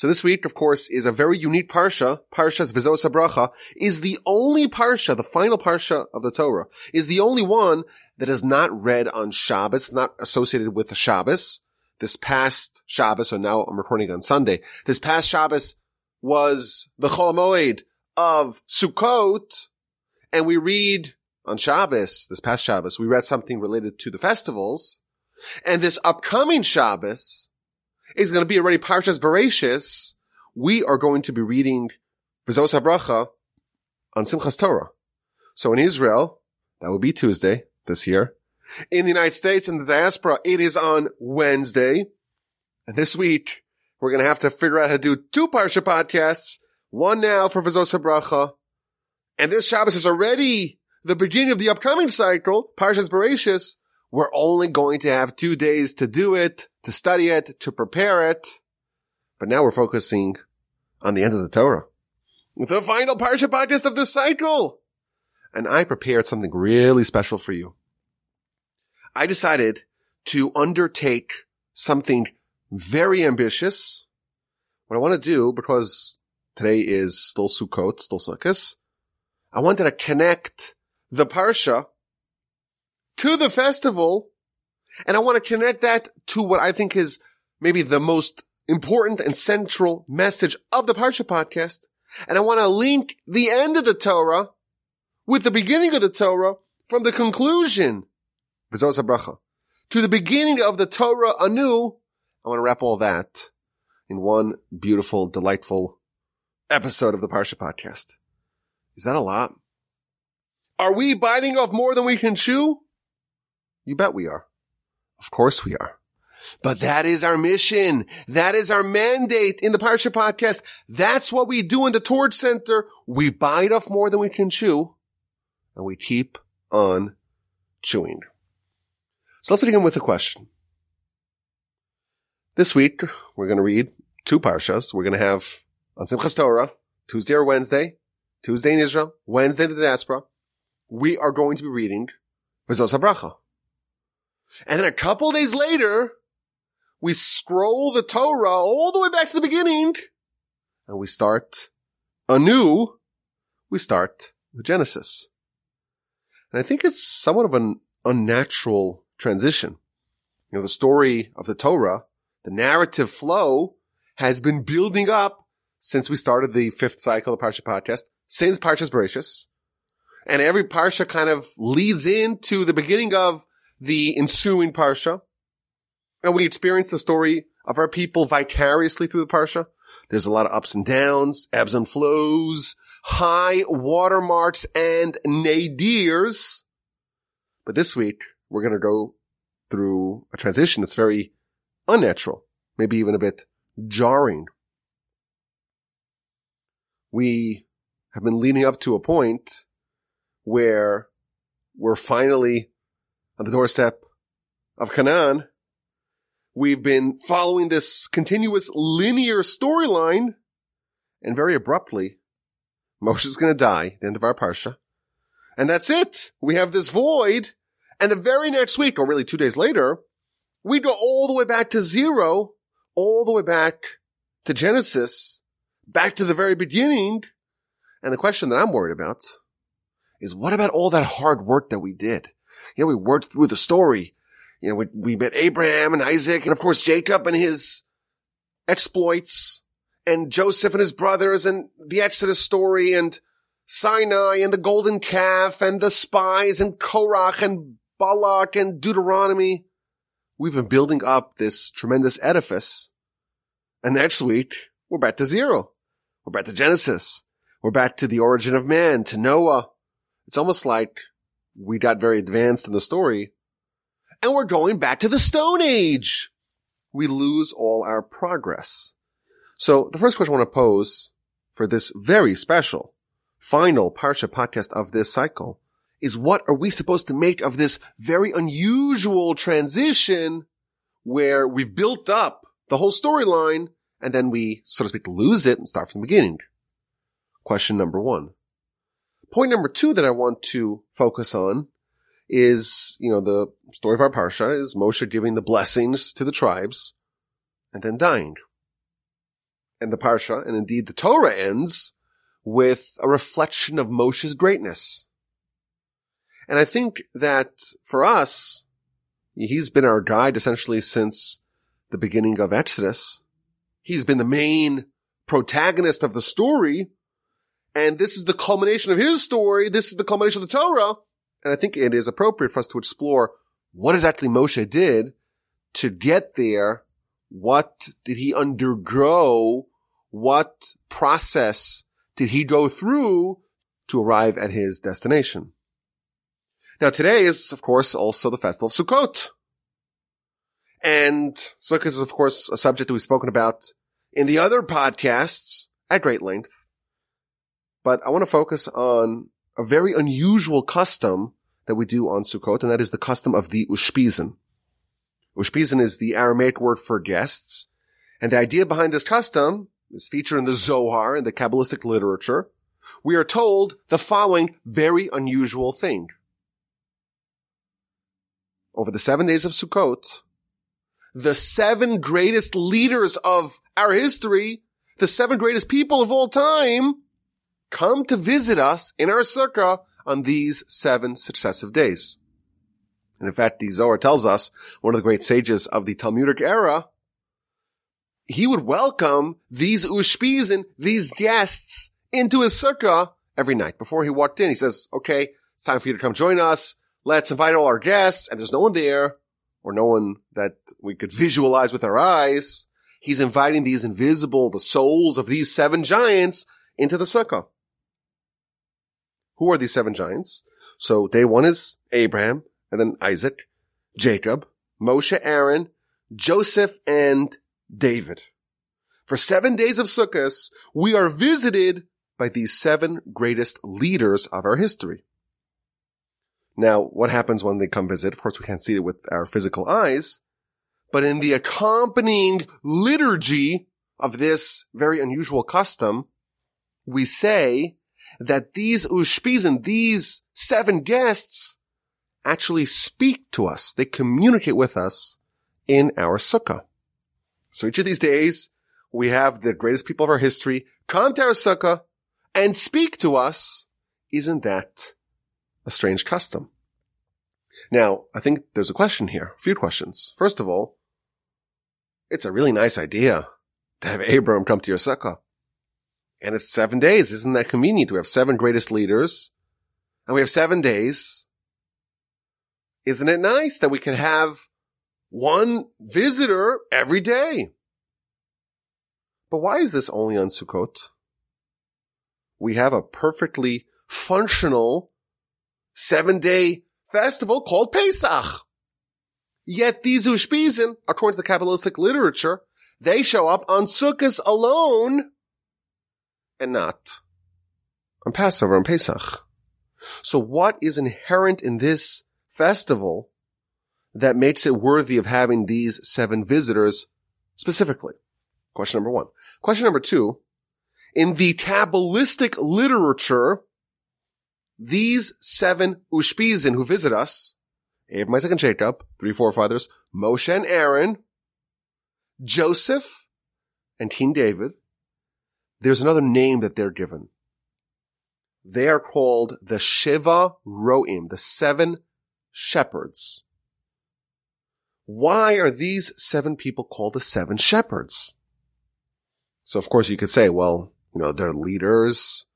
So this week, of course, is a very unique parsha. Parshas Vizos Bracha is the only parsha, the final parsha of the Torah, is the only one that is not read on Shabbos, not associated with the Shabbos. This past Shabbos, so now I'm recording on Sunday. This past Shabbos was the Chol Moed of Sukkot, and we read on Shabbos, this past Shabbos, we read something related to the festivals, and this upcoming Shabbos, is going to be already Parshas Bereshis. We are going to be reading Vizos HaBracha on Simchas Torah. So in Israel, that will be Tuesday this year. In the United States and the diaspora, it is on Wednesday. And this week, we're going to have to figure out how to do two Parsha podcasts. One now for Vizos HaBracha. And this Shabbos is already the beginning of the upcoming cycle, Parshas Bereshis. We're only going to have two days to do it to study it, to prepare it. But now we're focusing on the end of the Torah. The final Parsha podcast of this cycle. And I prepared something really special for you. I decided to undertake something very ambitious. What I want to do, because today is still Sukkot, still Sukkot, I wanted to connect the Parsha to the festival and I want to connect that to what I think is maybe the most important and central message of the Parsha podcast. And I want to link the end of the Torah with the beginning of the Torah from the conclusion, to the beginning of the Torah anew. I want to wrap all that in one beautiful, delightful episode of the Parsha podcast. Is that a lot? Are we biting off more than we can chew? You bet we are. Of course we are. But that is our mission. That is our mandate in the Parsha podcast. That's what we do in the Torch Center. We bite off more than we can chew and we keep on chewing. So let's begin with a question. This week, we're going to read two Parshas. We're going to have on Simchas Torah, Tuesday or Wednesday, Tuesday in Israel, Wednesday in the diaspora. We are going to be reading Vizos HaBracha. And then a couple days later, we scroll the Torah all the way back to the beginning and we start anew. We start with Genesis. And I think it's somewhat of an unnatural transition. You know, the story of the Torah, the narrative flow has been building up since we started the fifth cycle of Parsha podcast, since Parshas Bereshis. And every Parsha kind of leads into the beginning of the ensuing Parsha. And we experience the story of our people vicariously through the Parsha. There's a lot of ups and downs, ebbs and flows, high watermarks and nadirs. But this week, we're going to go through a transition that's very unnatural, maybe even a bit jarring. We have been leading up to a point where we're finally on the doorstep of Canaan, we've been following this continuous linear storyline, and very abruptly, Moshe's going to die at the end of our parsha, and that's it. We have this void, and the very next week, or really two days later, we go all the way back to zero, all the way back to Genesis, back to the very beginning. And the question that I'm worried about is what about all that hard work that we did? You know, we worked through the story. You know, we, we met Abraham and Isaac and of course Jacob and his exploits and Joseph and his brothers and the Exodus story and Sinai and the golden calf and the spies and Korach and Balak and Deuteronomy. We've been building up this tremendous edifice. And next week, we're back to zero. We're back to Genesis. We're back to the origin of man, to Noah. It's almost like we got very advanced in the story and we're going back to the Stone Age. We lose all our progress. So the first question I want to pose for this very special final Parsha podcast of this cycle is what are we supposed to make of this very unusual transition where we've built up the whole storyline and then we, so to speak, lose it and start from the beginning? Question number one. Point number two that I want to focus on is, you know, the story of our Parsha is Moshe giving the blessings to the tribes and then dying. and the Parsha, and indeed the Torah ends with a reflection of Moshe's greatness. And I think that for us, he's been our guide essentially since the beginning of Exodus. He's been the main protagonist of the story. And this is the culmination of his story. This is the culmination of the Torah. And I think it is appropriate for us to explore what exactly Moshe did to get there. What did he undergo? What process did he go through to arrive at his destination? Now today is, of course, also the festival of Sukkot. And Sukkot is, of course, a subject that we've spoken about in the other podcasts at great length. But I want to focus on a very unusual custom that we do on Sukkot, and that is the custom of the Ushpizin. Ushpizin is the Aramaic word for guests. And the idea behind this custom is featured in the Zohar in the Kabbalistic literature. We are told the following very unusual thing. Over the seven days of Sukkot, the seven greatest leaders of our history, the seven greatest people of all time, come to visit us in our sukkah on these seven successive days. And in fact, the Zohar tells us, one of the great sages of the Talmudic era, he would welcome these ushpizin, these guests, into his sukkah every night. Before he walked in, he says, okay, it's time for you to come join us. Let's invite all our guests. And there's no one there or no one that we could visualize with our eyes. He's inviting these invisible, the souls of these seven giants into the sukkah. Who are these seven giants? So day one is Abraham and then Isaac, Jacob, Moshe, Aaron, Joseph, and David. For seven days of Sukkot, we are visited by these seven greatest leaders of our history. Now, what happens when they come visit? Of course, we can't see it with our physical eyes, but in the accompanying liturgy of this very unusual custom, we say that these ushpizin, these seven guests, actually speak to us. They communicate with us in our sukkah. So each of these days, we have the greatest people of our history come to our sukkah and speak to us. Isn't that a strange custom? Now, I think there's a question here, a few questions. First of all, it's a really nice idea to have Abram come to your sukkah. And it's seven days. Isn't that convenient? We have seven greatest leaders and we have seven days. Isn't it nice that we can have one visitor every day? But why is this only on Sukkot? We have a perfectly functional seven day festival called Pesach. Yet these Ushpizin, according to the Kabbalistic literature, they show up on Sukkot alone and not on Passover and Pesach. So what is inherent in this festival that makes it worthy of having these seven visitors specifically? Question number one. Question number two. In the Kabbalistic literature, these seven Ushpizin who visit us, Abraham, Isaac, and Jacob, three forefathers, Moshe and Aaron, Joseph, and King David, there's another name that they're given. They are called the Sheva Roim, the seven shepherds. Why are these seven people called the seven shepherds? So of course you could say, well, you know, they're leaders.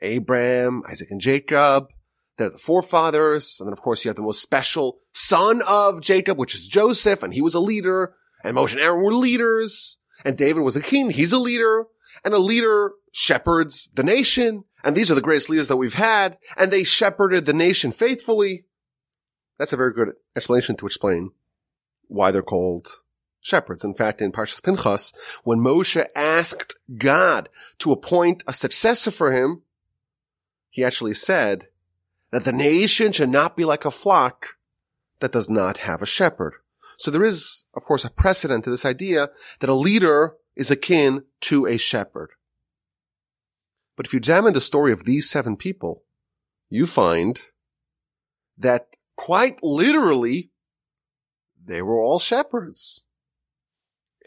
Abraham, Isaac and Jacob. They're the forefathers. And then of course you have the most special son of Jacob, which is Joseph, and he was a leader. And Moshe and Aaron were leaders. And David was a king. He's a leader. And a leader shepherds the nation. And these are the greatest leaders that we've had. And they shepherded the nation faithfully. That's a very good explanation to explain why they're called shepherds. In fact, in Parshas Pinchas, when Moshe asked God to appoint a successor for him, he actually said that the nation should not be like a flock that does not have a shepherd. So there is, of course, a precedent to this idea that a leader is akin to a shepherd. But if you examine the story of these seven people, you find that quite literally, they were all shepherds.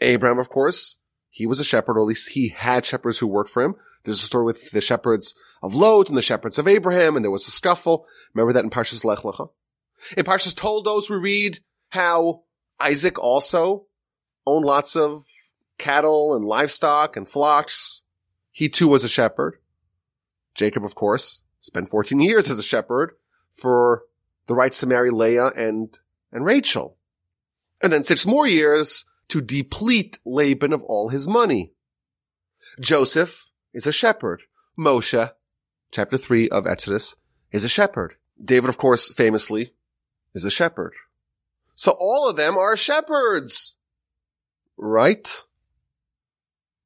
Abraham, of course, He was a shepherd, or at least he had shepherds who worked for him. There's a story with the shepherds of Lot and the shepherds of Abraham, and there was a scuffle. Remember that in Parshas Lech Lecha? In Parshas Toldos, we read how Isaac also owned lots of cattle and livestock and flocks. He too was a shepherd. Jacob, of course, spent 14 years as a shepherd for the rights to marry Leah and, and Rachel. And then six more years to deplete Laban of all his money. Joseph is a shepherd. Moshe, chapter three of Exodus, is a shepherd. David, of course, famously is a shepherd. So all of them are shepherds. Right?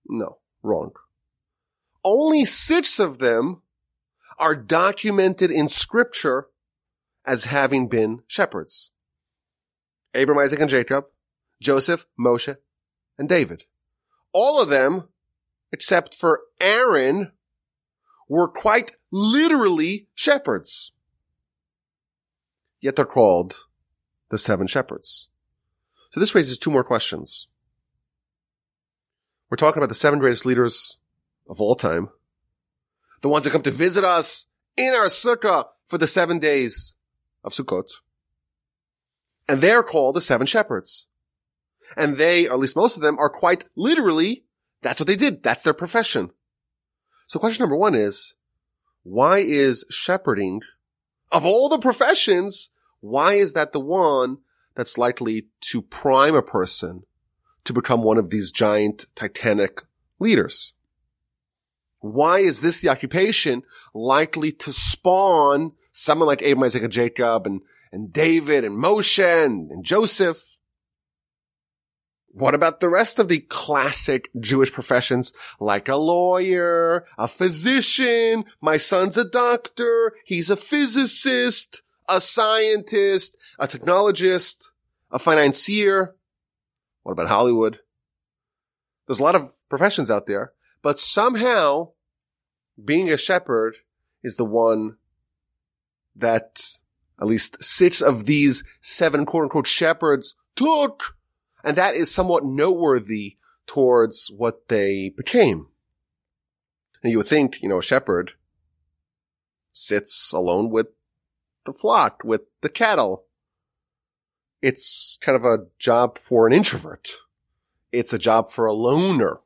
No, wrong. Only six of them are documented in scripture as having been shepherds. Abram, Isaac, and Jacob, Joseph, Moshe, and David. All of them, except for Aaron, were quite literally shepherds. Yet they're called the seven shepherds. So this raises two more questions. We're talking about the seven greatest leaders of all time. The ones that come to visit us in our sukkah for the seven days of Sukkot. And they're called the seven shepherds. And they, or at least most of them, are quite literally, that's what they did. That's their profession. So question number one is, why is shepherding, of all the professions, why is that the one that's likely to prime a person to become one of these giant titanic leaders? Why is this the occupation likely to spawn someone like Abraham, Isaac, and Jacob, and, and David, and Moshe, and, and Joseph? What about the rest of the classic Jewish professions like a lawyer, a physician, my son's a doctor, he's a physicist, a scientist, a technologist, a financier. What about Hollywood? There's a lot of professions out there, but somehow being a shepherd is the one that at least six of these seven quote unquote shepherds took. And that is somewhat noteworthy towards what they became. You would think, you know, a shepherd sits alone with the flock, with the cattle. It's kind of a job for an introvert. It's a job for a loner.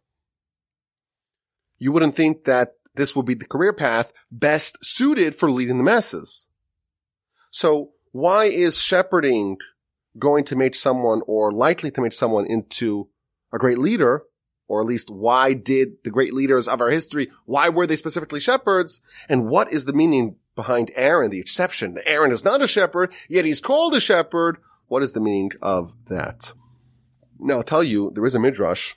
You wouldn't think that this would be the career path best suited for leading the masses. So why is shepherding going to make someone or likely to make someone into a great leader? Or at least why did the great leaders of our history, why were they specifically shepherds? And what is the meaning behind Aaron, the exception? Aaron is not a shepherd, yet he's called a shepherd. What is the meaning of that? Now I'll tell you, there is a midrash.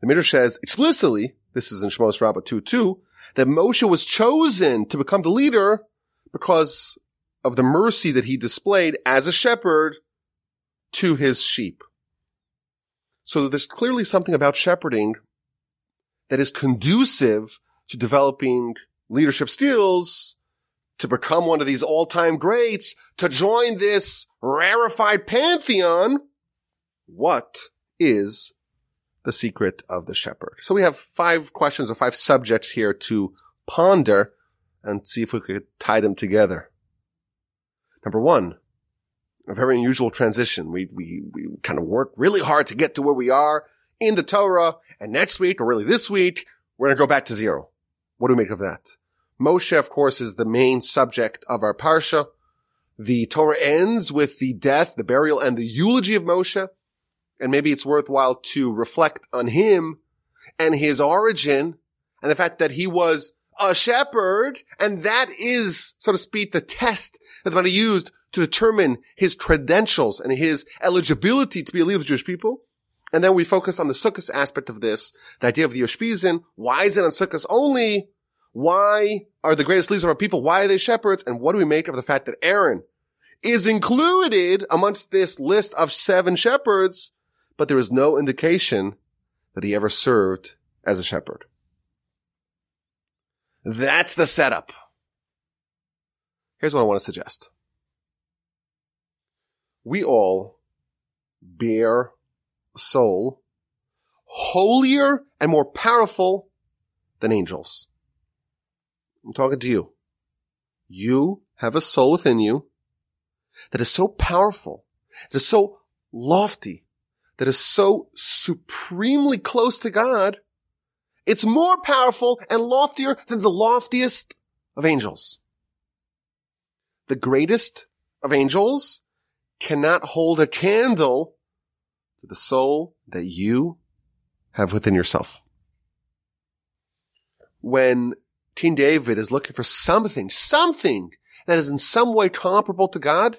The midrash says explicitly, this is in Shmos Rabbah 2 2, that Moshe was chosen to become the leader because of the mercy that he displayed as a shepherd to his sheep. So there's clearly something about shepherding that is conducive to developing leadership skills to become one of these all-time greats, to join this rarefied pantheon. What is the secret of the shepherd? So we have five questions or five subjects here to ponder and see if we could tie them together. Number one, a very unusual transition. We, we, we kind of work really hard to get to where we are in the Torah. And next week, or really this week, we're going to go back to zero. What do we make of that? Moshe, of course, is the main subject of our parsha. The Torah ends with the death, the burial, and the eulogy of Moshe. And maybe it's worthwhile to reflect on him and his origin and the fact that he was a shepherd. And that is, so to speak, the test that the Rebbe used to determine his credentials and his eligibility to be a leader of the Jewish people. And then we focused on the Sukkot aspect of this, the idea of the Yoshpizin. Why is it on Sukkot only? Why are the greatest leaders of our people? Why are they shepherds? And what do we make of the fact that Aaron is included amongst this list of seven shepherds, but there is no indication that he ever served as a shepherd. That's the setup. Here's what I want to suggest. We all bear a soul holier and more powerful than angels. I'm talking to you. You have a soul within you that is so powerful, that is so lofty, that is so supremely close to God. It's more powerful and loftier than the loftiest of angels. The greatest of angels cannot hold a candle to the soul that you have within yourself. When King David is looking for something, something that is in some way comparable to God,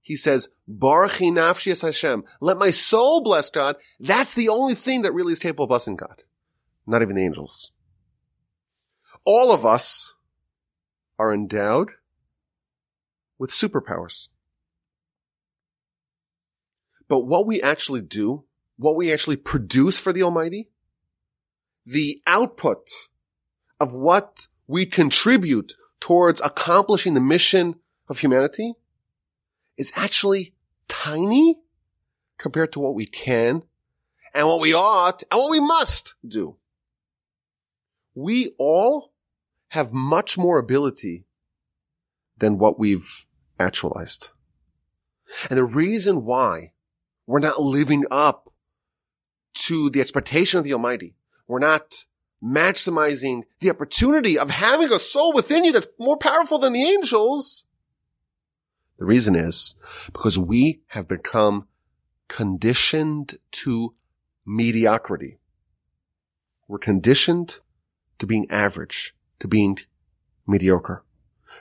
he says, Baruchi nafshi Hashem. Let my soul bless God. That's the only thing that really is capable of blessing God. Not even the angels. All of us are endowed with superpowers. But what we actually do, what we actually produce for the Almighty, the output of what we contribute towards accomplishing the mission of humanity is actually tiny compared to what we can and what we ought and what we must do. We all have much more ability than what we've actualized. And the reason why we're not living up to the expectation of the Almighty, we're not maximizing the opportunity of having a soul within you that's more powerful than the angels. The reason is because we have become conditioned to mediocrity. We're conditioned to being average, to being mediocre,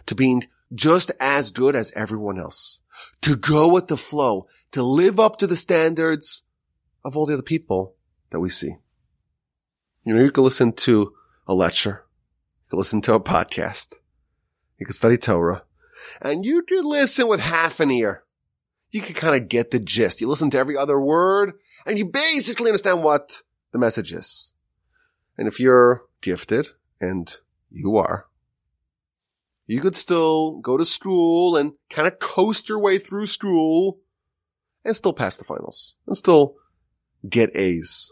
to being just as good as everyone else, to go with the flow, to live up to the standards of all the other people that we see. You know, you can listen to a lecture. You can listen to a podcast. You can study Torah and you can listen with half an ear. You can kind of get the gist. You listen to every other word and you basically understand what the message is. And if you're gifted and you are, you could still go to school and kind of coast your way through school and still pass the finals and still get A's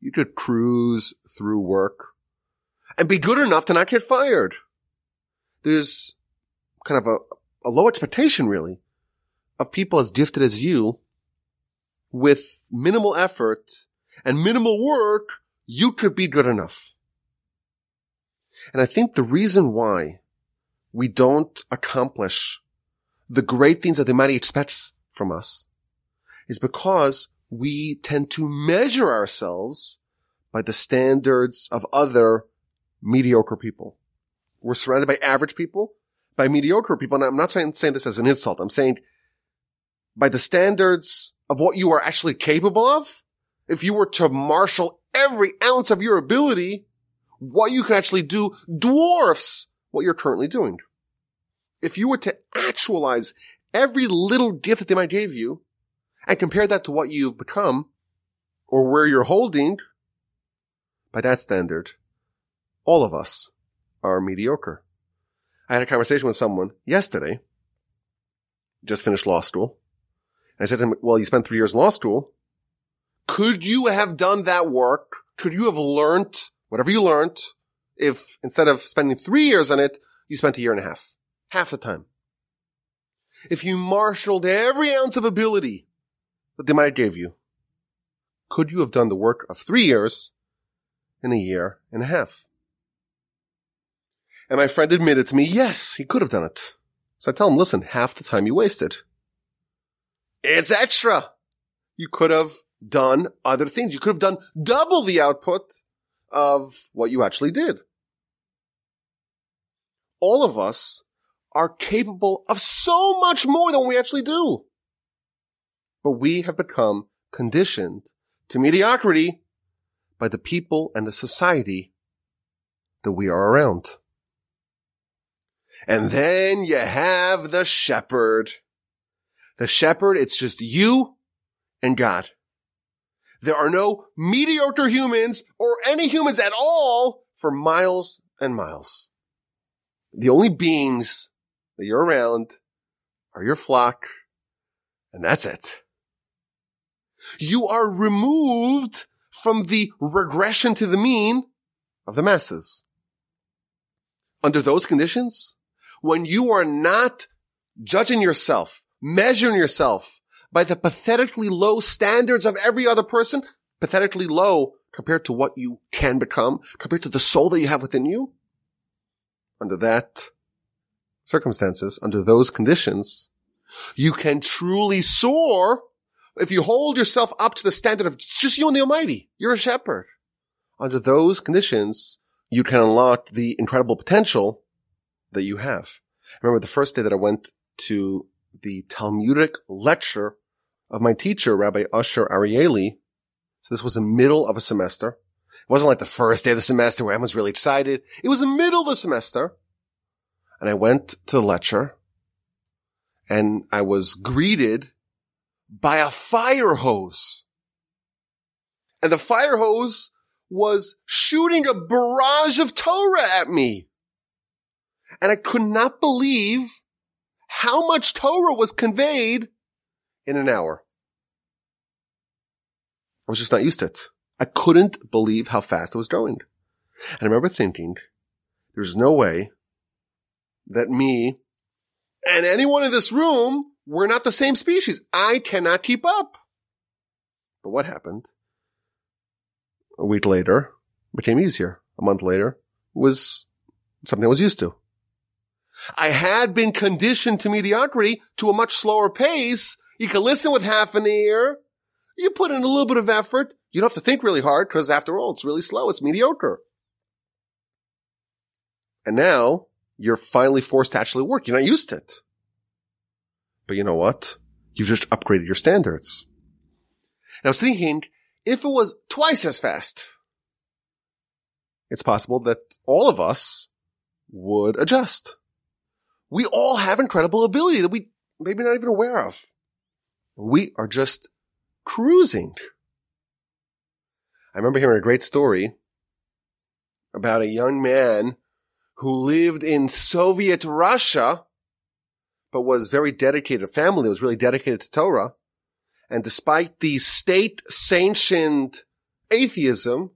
you could cruise through work and be good enough to not get fired. There's kind of a, a low expectation really of people as gifted as you with minimal effort and minimal work, you could be good enough. And I think the reason why we don't accomplish the great things that the Almighty expects from us is because we tend to measure ourselves by the standards of other mediocre people. We're surrounded by average people, by mediocre people. And I'm not saying, saying this as an insult. I'm saying by the standards of what you are actually capable of. If you were to marshal every ounce of your ability, what you can actually do dwarfs what you're currently doing. If you were to actualize every little gift that they might give you, and compare that to what you've become or where you're holding, by that standard, all of us are mediocre. I had a conversation with someone yesterday, just finished law school. And I said to him, well, you spent three years in law school. Could you have done that work? Could you have learned whatever you learned if instead of spending three years on it, you spent a year and a half? Half the time. If you marshaled every ounce of ability that they might have gave you. Could you have done the work of three years in a year and a half? And my friend admitted to me, yes, he could have done it. So I tell him, listen, half the time you wasted. It's extra. You could have done other things. You could have done double the output of what you actually did. All of us are capable of so much more than we actually do but we have become conditioned to mediocrity by the people and the society that we are around. And then you have the shepherd. The shepherd, it's just you and God. There are no mediocre humans or any humans at all for miles and miles. The only beings that you're around are your flock, and that's it. You are removed from the regression to the mean of the masses. Under those conditions, when you are not judging yourself, measuring yourself by the pathetically low standards of every other person, pathetically low compared to what you can become, compared to the soul that you have within you, under that circumstances, under those conditions, you can truly soar if you hold yourself up to the standard of just you and the Almighty. You're a shepherd. Under those conditions, you can unlock the incredible potential that you have. I remember the first day that I went to the Talmudic lecture of my teacher, Rabbi Usher Arieli. So this was the middle of a semester. It wasn't like the first day of the semester where everyone's really excited. It was the middle of the semester. And I went to the lecture and I was greeted by a fire hose. And the fire hose was shooting a barrage of Torah at me. And I could not believe how much Torah was conveyed in an hour. I was just not used to it. I couldn't believe how fast it was going. And I remember thinking, there's no way that me and anyone in this room, we're not the same species. I cannot keep up. But what happened? A week later, became easier. A month later was something I was used to. I had been conditioned to mediocrity to a much slower pace. You can listen with half an ear. You put in a little bit of effort. You don't have to think really hard because after all, it's really slow. It's mediocre. And now you're finally forced to actually work. You're not used to it. But you know what? You've just upgraded your standards. And I was thinking, if it was twice as fast, it's possible that all of us would adjust. We all have incredible ability that we maybe not even aware of. We are just cruising. I remember hearing a great story about a young man who lived in Soviet Russia, but was very dedicated, a family was really dedicated to Torah. And despite the state sanctioned atheism,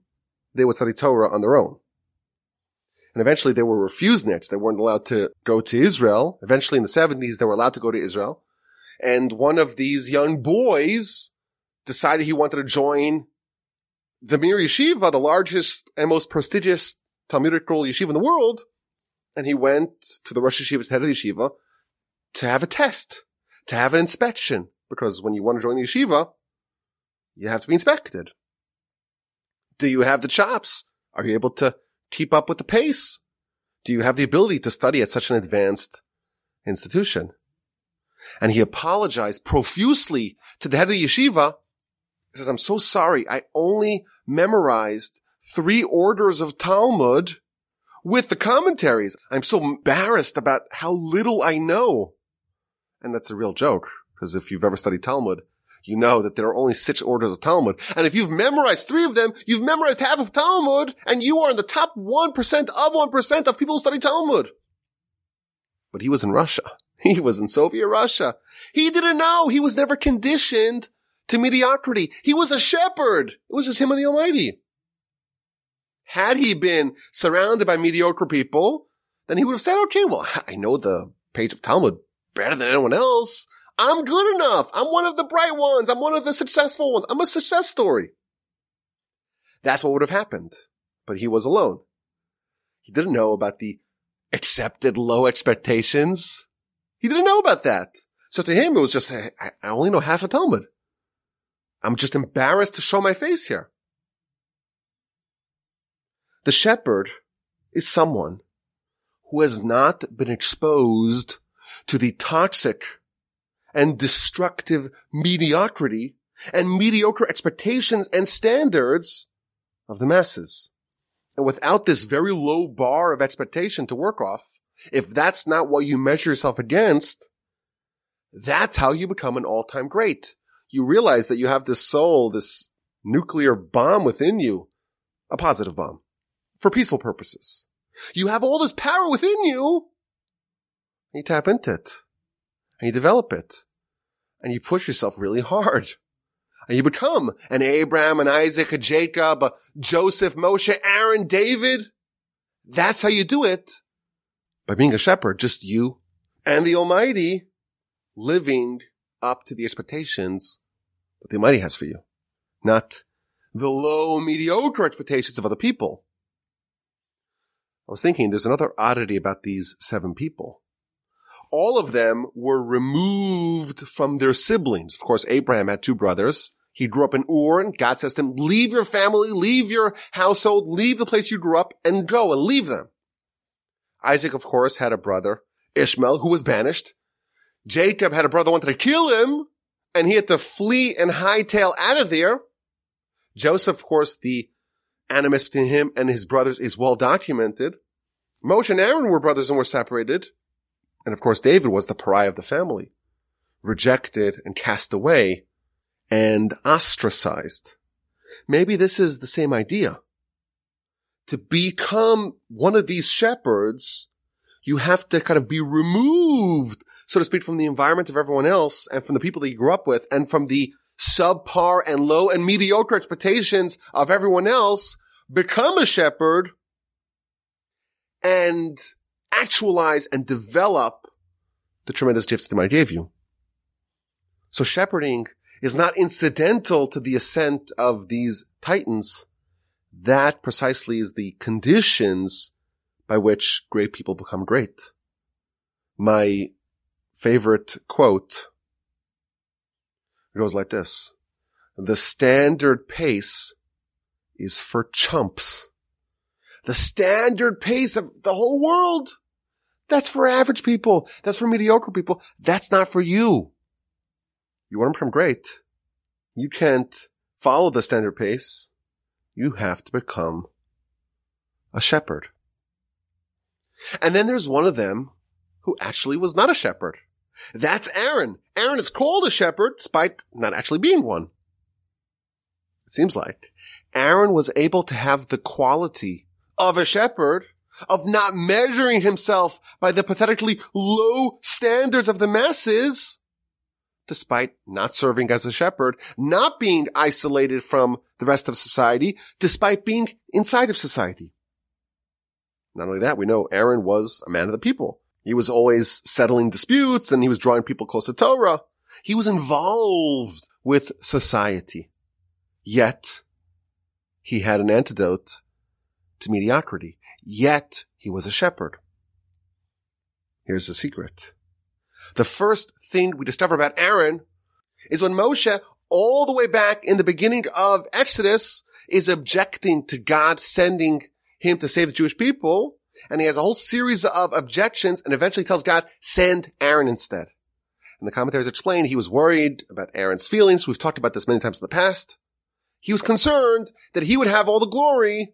they would study Torah on their own. And eventually they were refuseniks. They weren't allowed to go to Israel. Eventually in the 70s, they were allowed to go to Israel. And one of these young boys decided he wanted to join the Mir Yeshiva, the largest and most prestigious Talmudical yeshiva in the world. And he went to the Rosh Yeshiva, head of the yeshiva, to have a test, to have an inspection. Because when you want to join the yeshiva, you have to be inspected. Do you have the chops? Are you able to keep up with the pace? Do you have the ability to study at such an advanced institution? And he apologized profusely to the head of the yeshiva. He says, I'm so sorry. I only memorized three orders of Talmud with the commentaries. I'm so embarrassed about how little I know. And that's a real joke, because if you've ever studied Talmud, you know that there are only six orders of Talmud. And if you've memorized three of them, you've memorized half of Talmud, and you are in the top 1% of 1% of people who study Talmud. But he was in Russia. He was in Soviet Russia. He didn't know. He was never conditioned to mediocrity. He was a shepherd. It was just him and the Almighty. Had he been surrounded by mediocre people, then he would have said, okay, well, I know the page of Talmud better than anyone else. I'm good enough. I'm one of the bright ones. I'm one of the successful ones. I'm a success story. That's what would have happened. But he was alone. He didn't know about the accepted low expectations. He didn't know about that. So to him, it was just, I, only know half a Talmud. I'm just embarrassed to show my face here. The shepherd is someone who has not been exposed to the toxic and destructive mediocrity and mediocre expectations and standards of the masses. And without this very low bar of expectation to work off, if that's not what you measure yourself against, that's how you become an all-time great. You realize that you have this soul, this nuclear bomb within you, a positive bomb for peaceful purposes. You have all this power within you. And you tap into it and you develop it and you push yourself really hard. and you become an Abraham, an Isaac, a Jacob, a Joseph, Moshe, Aaron, David. That's how you do it. By being a shepherd, just you and the Almighty living up to the expectations that the Almighty has for you, not the low, mediocre expectations of other people. I was thinking there's another oddity about these seven people. All of them were removed from their siblings. Of course, Abraham had two brothers. He grew up in Ur and God says to him, leave your family, leave your household, leave the place you grew up and go and leave them. Isaac, of course, had a brother, Ishmael, who was banished. Jacob had a brother wanted to kill him and he had to flee and hightail out of there. Joseph, of course, the animus between him and his brothers is well documented. Moshe and Aaron were brothers and were separated. And of course, David was the pariah of the family, rejected and cast away and ostracized. Maybe this is the same idea. To become one of these shepherds, you have to kind of be removed, so to speak, from the environment of everyone else and from the people that you grew up with and from the subpar and low and mediocre expectations of everyone else, become a shepherd and actualize and develop the tremendous gifts that I gave you. So shepherding is not incidental to the ascent of these titans. That precisely is the conditions by which great people become great. My favorite quote goes like this. The standard pace is for chumps. The standard pace of the whole world. That's for average people. That's for mediocre people. That's not for you. You want to become great. You can't follow the standard pace. You have to become a shepherd. And then there's one of them who actually was not a shepherd. That's Aaron. Aaron is called a shepherd despite not actually being one. It seems like Aaron was able to have the quality of a shepherd of not measuring himself by the pathetically low standards of the masses, despite not serving as a shepherd, not being isolated from the rest of society, despite being inside of society. Not only that, we know Aaron was a man of the people. He was always settling disputes and he was drawing people close to Torah. He was involved with society. Yet he had an antidote to mediocrity. Yet he was a shepherd. Here's the secret. The first thing we discover about Aaron is when Moshe, all the way back in the beginning of Exodus, is objecting to God sending him to save the Jewish people and he has a whole series of objections and eventually tells God, send Aaron instead. And the commentaries explain he was worried about Aaron's feelings. We've talked about this many times in the past. He was concerned that he would have all the glory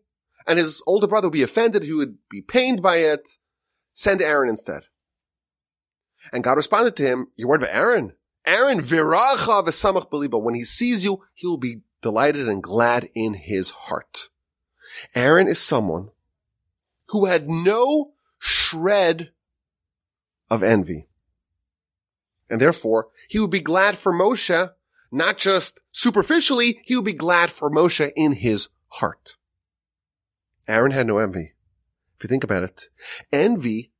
and his older brother would be offended. He would be pained by it. Send Aaron instead. And God responded to him, you're worried about Aaron? Aaron viracha v'samach beliba. When he sees you, he will be delighted and glad in his heart. Aaron is someone who had no shred of envy. And therefore, he would be glad for Moshe, not just superficially, he would be glad for Moshe in his heart. Aaron had no envy. If you think about it, envy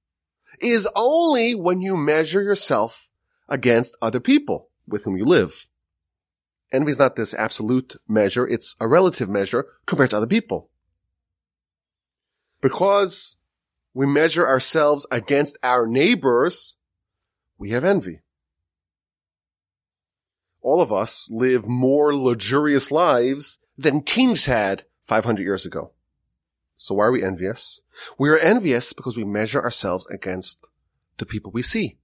is only when you measure yourself against other people with whom you live. Envy is not this absolute measure. It's a relative measure compared to other people. Because we measure ourselves against our neighbors, we have envy. All of us live more luxurious lives than kings had 500 years ago. So why are we envious? We are envious because we measure ourselves against the people we see,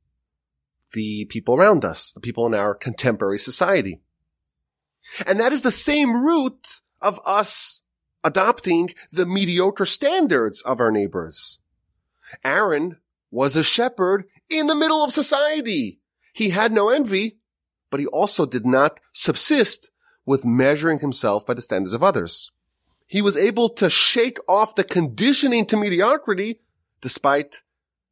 the people around us, the people in our contemporary society. And that is the same root of us adopting the mediocre standards of our neighbors. Aaron was a shepherd in the middle of society. He had no envy, but he also did not subsist with measuring himself by the standards of others. He was able to shake off the conditioning to mediocrity despite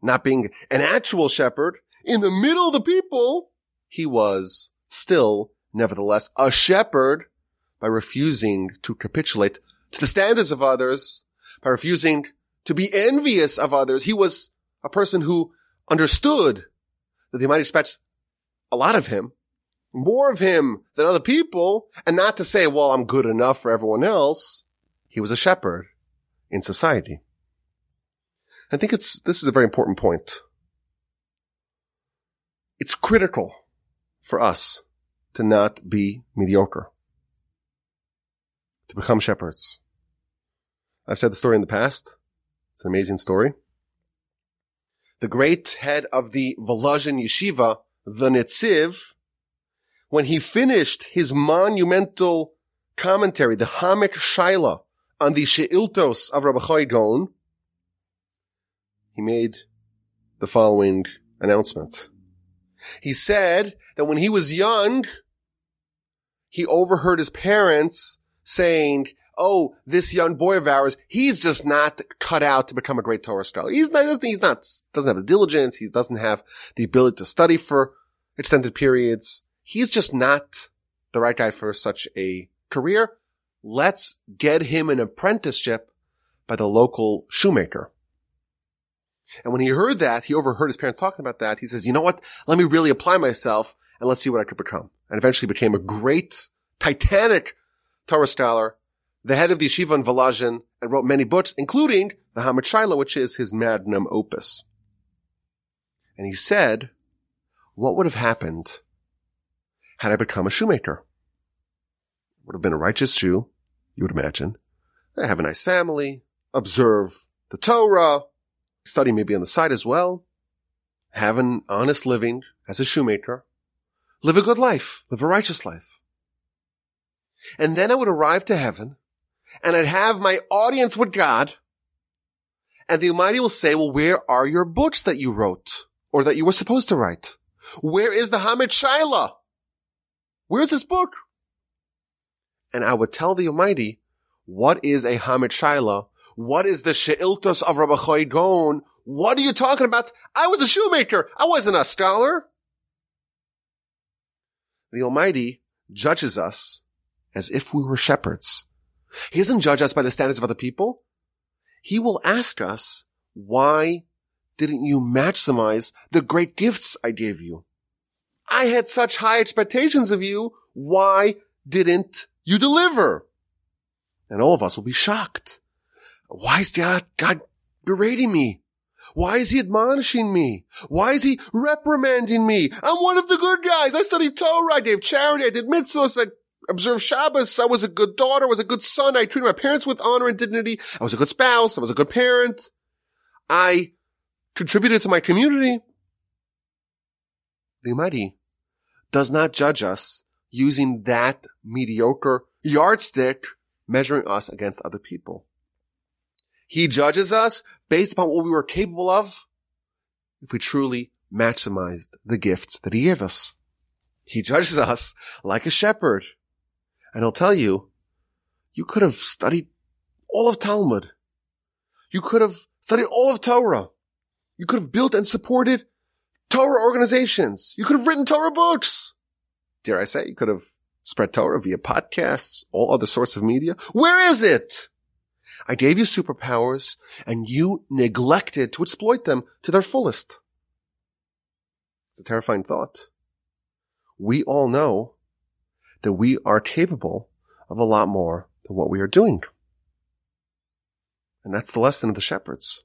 not being an actual shepherd in the middle of the people. He was still nevertheless, a shepherd by refusing to capitulate to the standards of others, by refusing to be envious of others. He was a person who understood that they might expect a lot of him, more of him than other people, and not to say, well, I'm good enough for everyone else. He was a shepherd in society. I think it's, this is a very important point. It's critical for us to not be mediocre, to become shepherds. I've said the story in the past. It's an amazing story. The great head of the Volozhin Yeshiva, the Netziv, when he finished his monumental commentary, the Hamek Shaila, on the She'iltos of Rabbi Achai Gaon, he made the following announcement. He said that when he was young, he overheard his parents saying, oh, this young boy of ours, he's just not cut out to become a great Torah scholar. He's not, he's not, doesn't have the diligence. He doesn't have the ability to study for extended periods. He's just not the right guy for such a career. Let's get him an apprenticeship by the local shoemaker. And when he heard that, he overheard his parents talking about that. He says, you know what? Let me really apply myself and let's see what I could become. And eventually became a great, titanic Torah scholar, the head of the yeshiva in Volozhin, and wrote many books, including the Shaila, which is his magnum opus. And he said, what would have happened had I become a shoemaker? Would have been a righteous Jew, you would imagine. I have a nice family, observe the Torah, study maybe on the side as well, have an honest living as a shoemaker, live a good life, live a righteous life. And then I would arrive to heaven and I'd have my audience with God and the Almighty will say, well, where are your books that you wrote or that you were supposed to write? Where is the Hamek Shaila? Where's this book? And I would tell the Almighty, what is a Hamek Shaila what is the She'iltos of Rabbi Achai Gaon? What are you talking about? I was a shoemaker. I wasn't a scholar. The Almighty judges us as if we were shepherds. He doesn't judge us by the standards of other people. He will ask us, why didn't you maximize the great gifts I gave you? I had such high expectations of you. Why didn't you deliver? And all of us will be shocked. Why is God, God berating me? Why is he admonishing me? Why is he reprimanding me? I'm one of the good guys. I studied Torah. I gave charity. I did mitzvahs. I observed Shabbos. I was a good daughter. I was a good son. I treated my parents with honor and dignity. I was a good spouse. I was a good parent. I contributed to my community. The Almighty does not judge us using that mediocre yardstick measuring us against other people. He judges us based upon what we were capable of if we truly maximized the gifts that he gave us. He judges us like a shepherd. And he'll tell you, you could have studied all of Talmud. You could have studied all of Torah. You could have built and supported Torah organizations. You could have written Torah books. Dare I say, you could have spread Torah via podcasts, all other sorts of media. Where is it? I gave you superpowers and you neglected to exploit them to their fullest. It's a terrifying thought. We all know that we are capable of a lot more than what we are doing. And that's the lesson of the shepherds.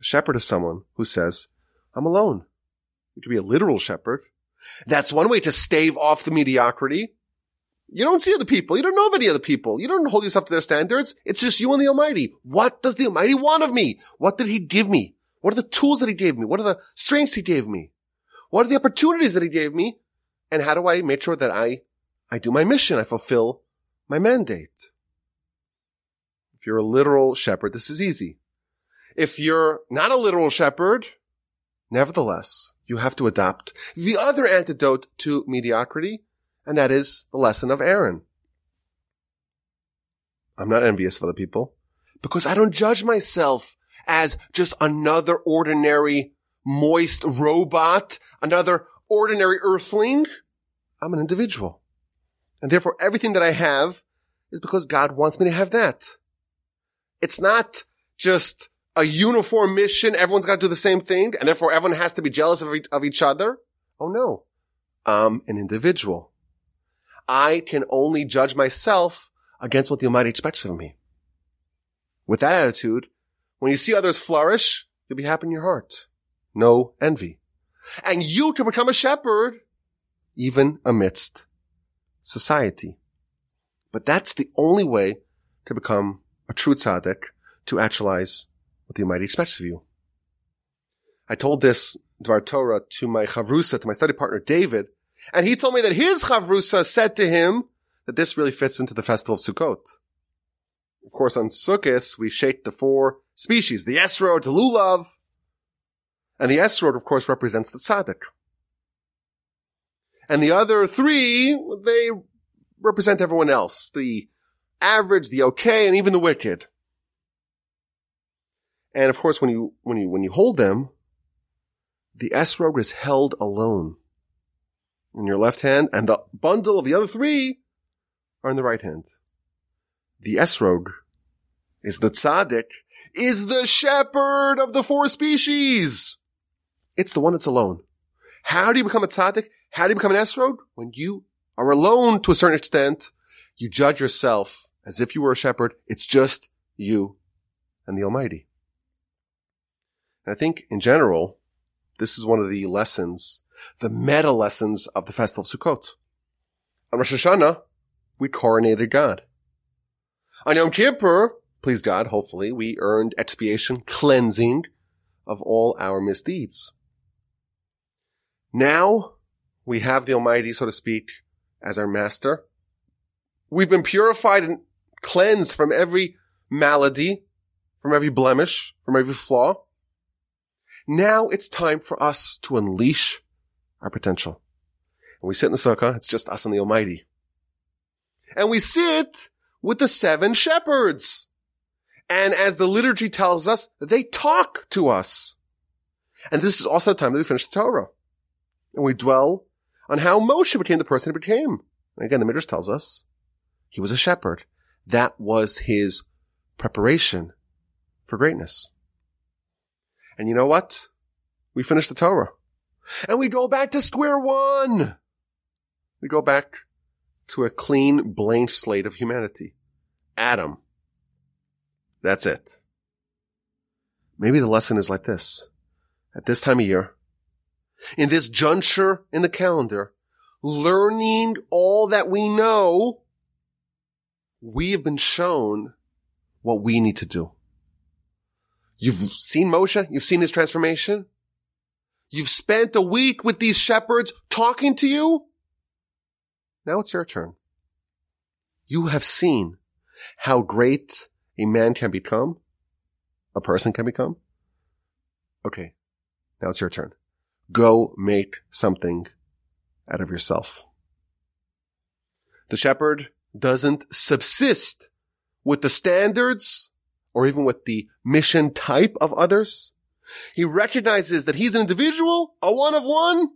A shepherd is someone who says, I'm alone. You could be a literal shepherd. That's one way to stave off the mediocrity. You don't see other people. You don't know of any other people. You don't hold yourself to their standards. It's just you and the Almighty. What does the Almighty want of me? What did He give me? What are the tools that He gave me? What are the strengths He gave me? What are the opportunities that He gave me? And how do I make sure that I, I do my mission? I fulfill my mandate. If you're a literal shepherd, this is easy. If you're not a literal shepherd, nevertheless, you have to adopt the other antidote to mediocrity, and that is the lesson of Aaron. I'm not envious of other people because I don't judge myself as just another ordinary moist robot, another ordinary earthling. I'm an individual. And therefore everything that I have is because God wants me to have that. It's not just a uniform mission. Everyone's got to do the same thing and therefore everyone has to be jealous of, of each other. Oh no. I'm an individual. I can only judge myself against what the Almighty expects of me. With that attitude, when you see others flourish, you'll be happy in your heart. No envy. And you can become a shepherd even amidst society. But that's the only way to become a true tzaddik, to actualize what the Almighty expects of you. I told this Dvar Torah to my chavrusa, to my study partner David, and he told me that his chavrusa said to him that this really fits into the festival of Sukkot. Of course, on Sukkot, we shake the four species, the Esrog, the Lulav, and the Esrog, of course, represents the Tzaddik. And the other three, they represent everyone else, the average, the okay, and even the wicked. And of course, when you, when you, when you hold them, the esrog is held alone in your left hand, and the bundle of the other three are in the right hand. The esrog is the tzaddik, is the shepherd of the four species. It's the one that's alone. How do you become a tzaddik? How do you become an esrog? When you are alone to a certain extent, you judge yourself as if you were a shepherd. It's just you and the Almighty. And I think in general, this is one of the lessons, the meta lessons of the festival of Sukkot. On Rosh Hashanah, we coronated God. On Yom Kippur, please God, hopefully, we earned expiation, cleansing of all our misdeeds. Now we have the Almighty, so to speak, as our master. We've been purified and cleansed from every malady, from every blemish, from every flaw. Now it's time for us to unleash our potential. And we sit in the sukkah, it's just us and the Almighty. And we sit with the seven shepherds. And as the liturgy tells us, they talk to us. And this is also the time that we finish the Torah. And we dwell on how Moshe became the person he became. And again, the Midrash tells us he was a shepherd. That was his preparation for greatness. And you know what? We finish the Torah. And we go back to square one. We go back to a clean blank slate of humanity. Adam. That's it. Maybe the lesson is like this. At this time of year, in this juncture in the calendar, learning all that we know, we have been shown what we need to do. You've seen Moshe. You've seen his transformation. You've spent a week with these shepherds talking to you. Now it's your turn. You have seen how great a man can become, a person can become. Okay. Now it's your turn. Go make something out of yourself. The shepherd doesn't subsist with the standards or even with the mission type of others. He recognizes that he's an individual, a one of one.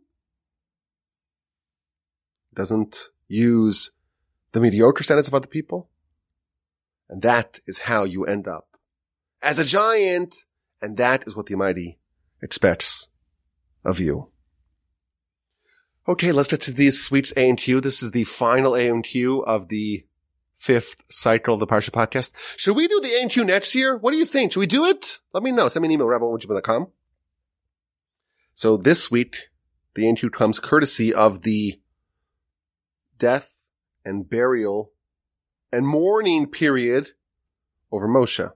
Doesn't use the mediocre standards of other people. And that is how you end up as a giant. And that is what the Almighty expects of you. Okay, let's get to these sweets A and Q. This is the final A and Q of the fifth cycle of the Parsha podcast. Should we do the A and Q next year? What do you think? Should we do it? Let me know. Send me an email, rabbi.com. So this week, the A and Q comes courtesy of the death and burial and mourning period over Moshe.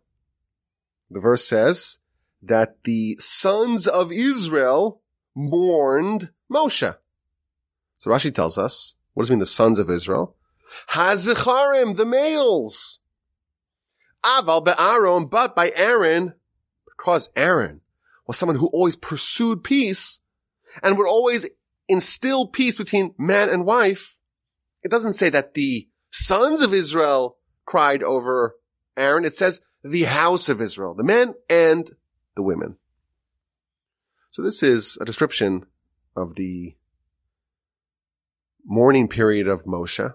The verse says that the sons of Israel mourned Moshe. So Rashi tells us, what does it mean the sons of Israel? Hazicharim, the males. Aval be'aron, but by Aaron, because Aaron was someone who always pursued peace and would always instill peace between man and wife. It doesn't say that the sons of Israel cried over Aaron. It says the house of Israel, the men and the women. So this is a description of the mourning period of Moshe.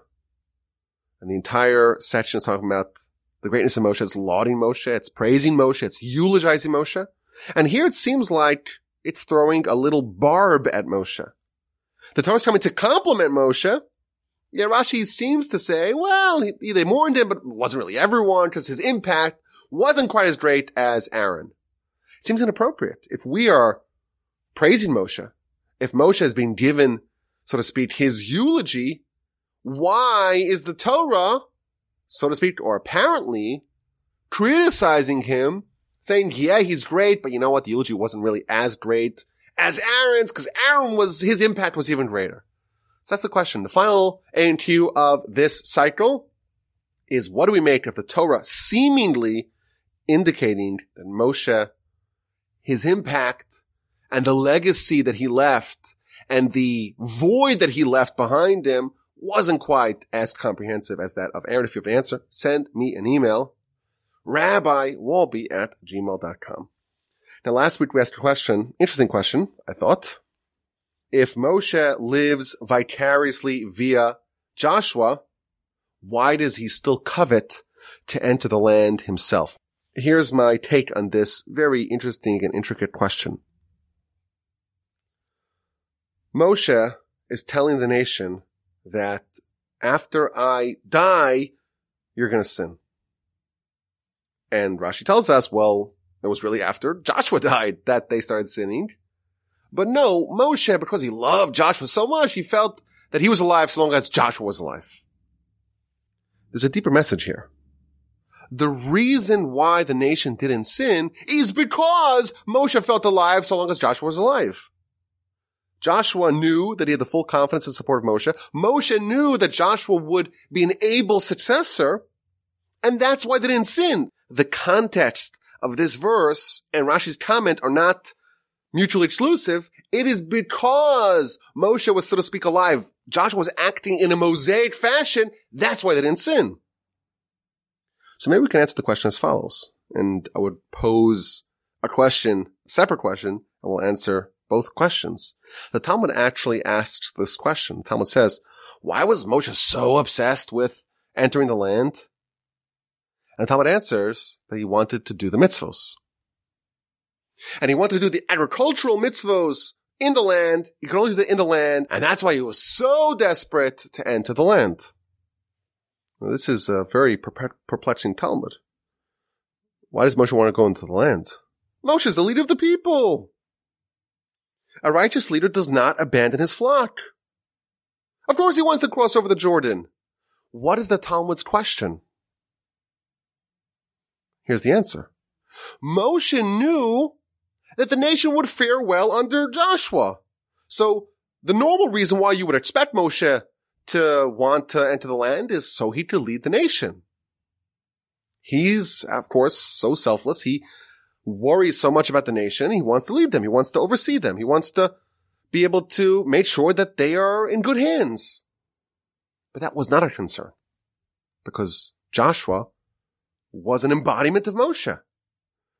And the entire section is talking about the greatness of Moshe. It's lauding Moshe. It's praising Moshe. It's eulogizing Moshe. And here it seems like it's throwing a little barb at Moshe. The Torah is coming to compliment Moshe. Yeah, Rashi seems to say, well, he, they mourned him, but it wasn't really everyone because his impact wasn't quite as great as Aaron. It seems inappropriate. If we are praising Moshe, if Moshe has been given, so to speak, his eulogy, why is the Torah, so to speak, or apparently criticizing him, saying, yeah, he's great, but you know what? The eulogy wasn't really as great as Aaron's because Aaron was, his impact was even greater. So that's the question. The final A and Q of this cycle is what do we make of the Torah seemingly indicating that Moshe, his impact and the legacy that he left and the void that he left behind him wasn't quite as comprehensive as that of Aaron. If you have an answer, send me an email, rabbiwolbe at gmail.com. Now last week we asked a question, interesting question, I thought. If Moshe lives vicariously via Joshua, why does he still covet to enter the land himself? Here's my take on this very interesting and intricate question. Moshe is telling the nation that after I die, you're going to sin. And Rashi tells us, well, it was really after Joshua died that they started sinning. But no, Moshe, because he loved Joshua so much, he felt that he was alive so long as Joshua was alive. There's a deeper message here. The reason why the nation didn't sin is because Moshe felt alive so long as Joshua was alive. Joshua knew that he had the full confidence and support of Moshe. Moshe knew that Joshua would be an able successor, and that's why they didn't sin. The context of this verse and Rashi's comment are not mutually exclusive. It is because Moshe was, so to speak, alive. Joshua was acting in a mosaic fashion. That's why they didn't sin. So maybe we can answer the question as follows. And I would pose a question, a separate question, and we'll answer both questions. The Talmud actually asks this question. The Talmud says, why was Moshe so obsessed with entering the land? And Talmud answers that he wanted to do the mitzvos. And he wanted to do the agricultural mitzvos in the land. He could only do it in the land. And that's why he was so desperate to enter the land. Now, this is a very perplexing Talmud. Why does Moshe want to go into the land? Moshe is the leader of the people. A righteous leader does not abandon his flock. Of course he wants to cross over the Jordan. What is the Talmud's question? Here's the answer. Moshe knew that the nation would fare well under Joshua. So the normal reason why you would expect Moshe to want to enter the land is so he could lead the nation. He's, of course, so selfless. He worries so much about the nation. He wants to lead them. He wants to oversee them. He wants to be able to make sure that they are in good hands. But that was not a concern because Joshua was an embodiment of Moshe.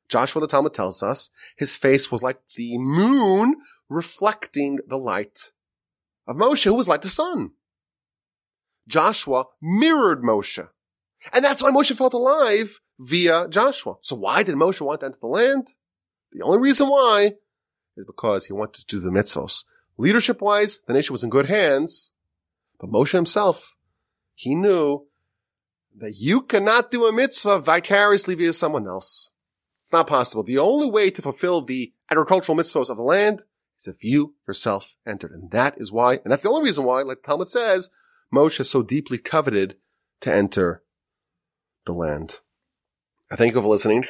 Joshua, the Talmud tells us, his face was like the moon reflecting the light of Moshe, who was like the sun. Joshua mirrored Moshe. And that's why Moshe felt alive via Joshua. So why did Moshe want to enter the land? The only reason why is because he wanted to do the mitzvos. Leadership wise, the nation was in good hands, but Moshe himself, he knew that you cannot do a mitzvah vicariously via someone else. It's not possible. The only way to fulfill the agricultural mitzvahs of the land is if you yourself entered. And that is why, and that's the only reason why, like the Talmud says, Moshe so deeply coveted to enter the land. I thank you for listening.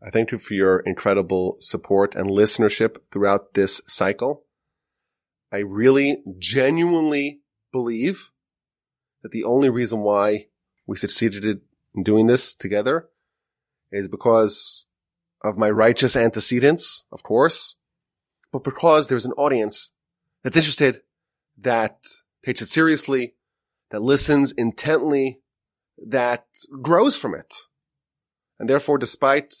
I thank you for your incredible support and listenership throughout this cycle. I really genuinely believe that the only reason why we succeeded in doing this together is because of my righteous antecedents, of course, but because there's an audience that's interested, that takes it seriously, that listens intently, that grows from it. And therefore, despite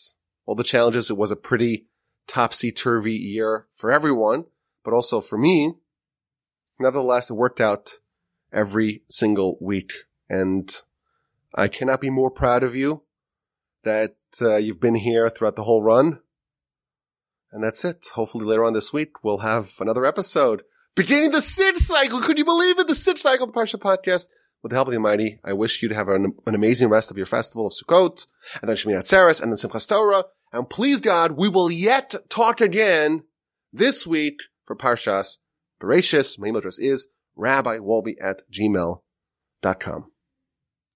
all the challenges, it was a pretty topsy-turvy year for everyone, but also for me. Nevertheless, it worked out every single week. And I cannot be more proud of you that uh, you've been here throughout the whole run. And that's it. Hopefully later on this week, we'll have another episode beginning the Sid cycle. Could you believe it? The Sid cycle, the Parsha podcast. With the help of the Almighty, I wish you to have an, an amazing rest of your festival of Sukkot, and then Shemini Atzeres, and then Simchas Torah. And please God, we will yet talk again this week for Parshas Bereshis. My email address is rabbiwolbe at gmail.com.